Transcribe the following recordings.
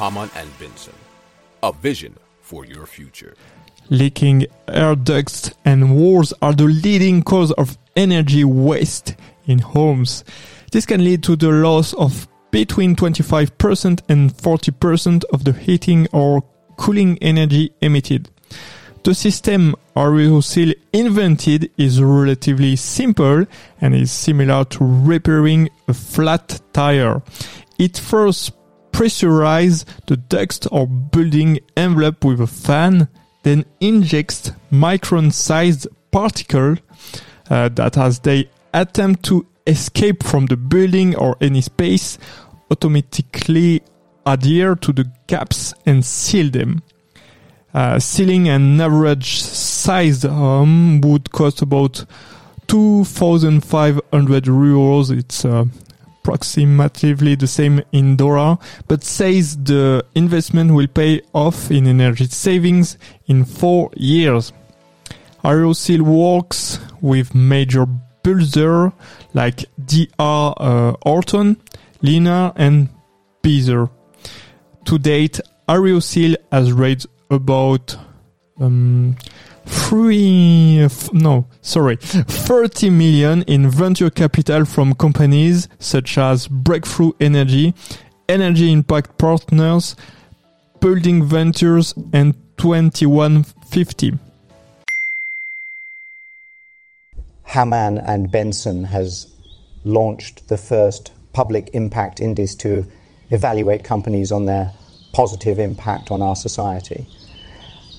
Hamann and Benson. A vision for your future. Leaking air ducts and walls are the leading cause of energy waste in homes. This can lead to the loss of between 25% and 40% of the heating or cooling energy emitted. The system Aeroseal invented is relatively simple and is similar to repairing a flat tire. It first pressurizes the duct or building envelope with a fan, then injects micron-sized particles uh, that as they attempt to escape from the building or any space, automatically adhere to the gaps and seal them. Uh, sealing an average sized home would cost about 2,500 euros. It's uh, approximately the same in Dora, but says the investment will pay off in energy savings in four years. Aeroseal works with major builders like DR uh, Horton, Lennar, and Beazer. To date, Aeroseal has raised about um, three no sorry 30 million in venture capital from companies such as breakthrough energy energy impact partners building ventures and 2150 Hamann and Benson has launched the first public impact index to evaluate companies on their positive impact on our society.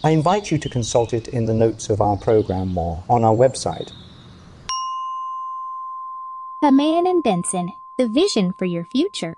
I invite you to consult it in the notes of our program or on our website. Hamann and Benson, the vision for your future.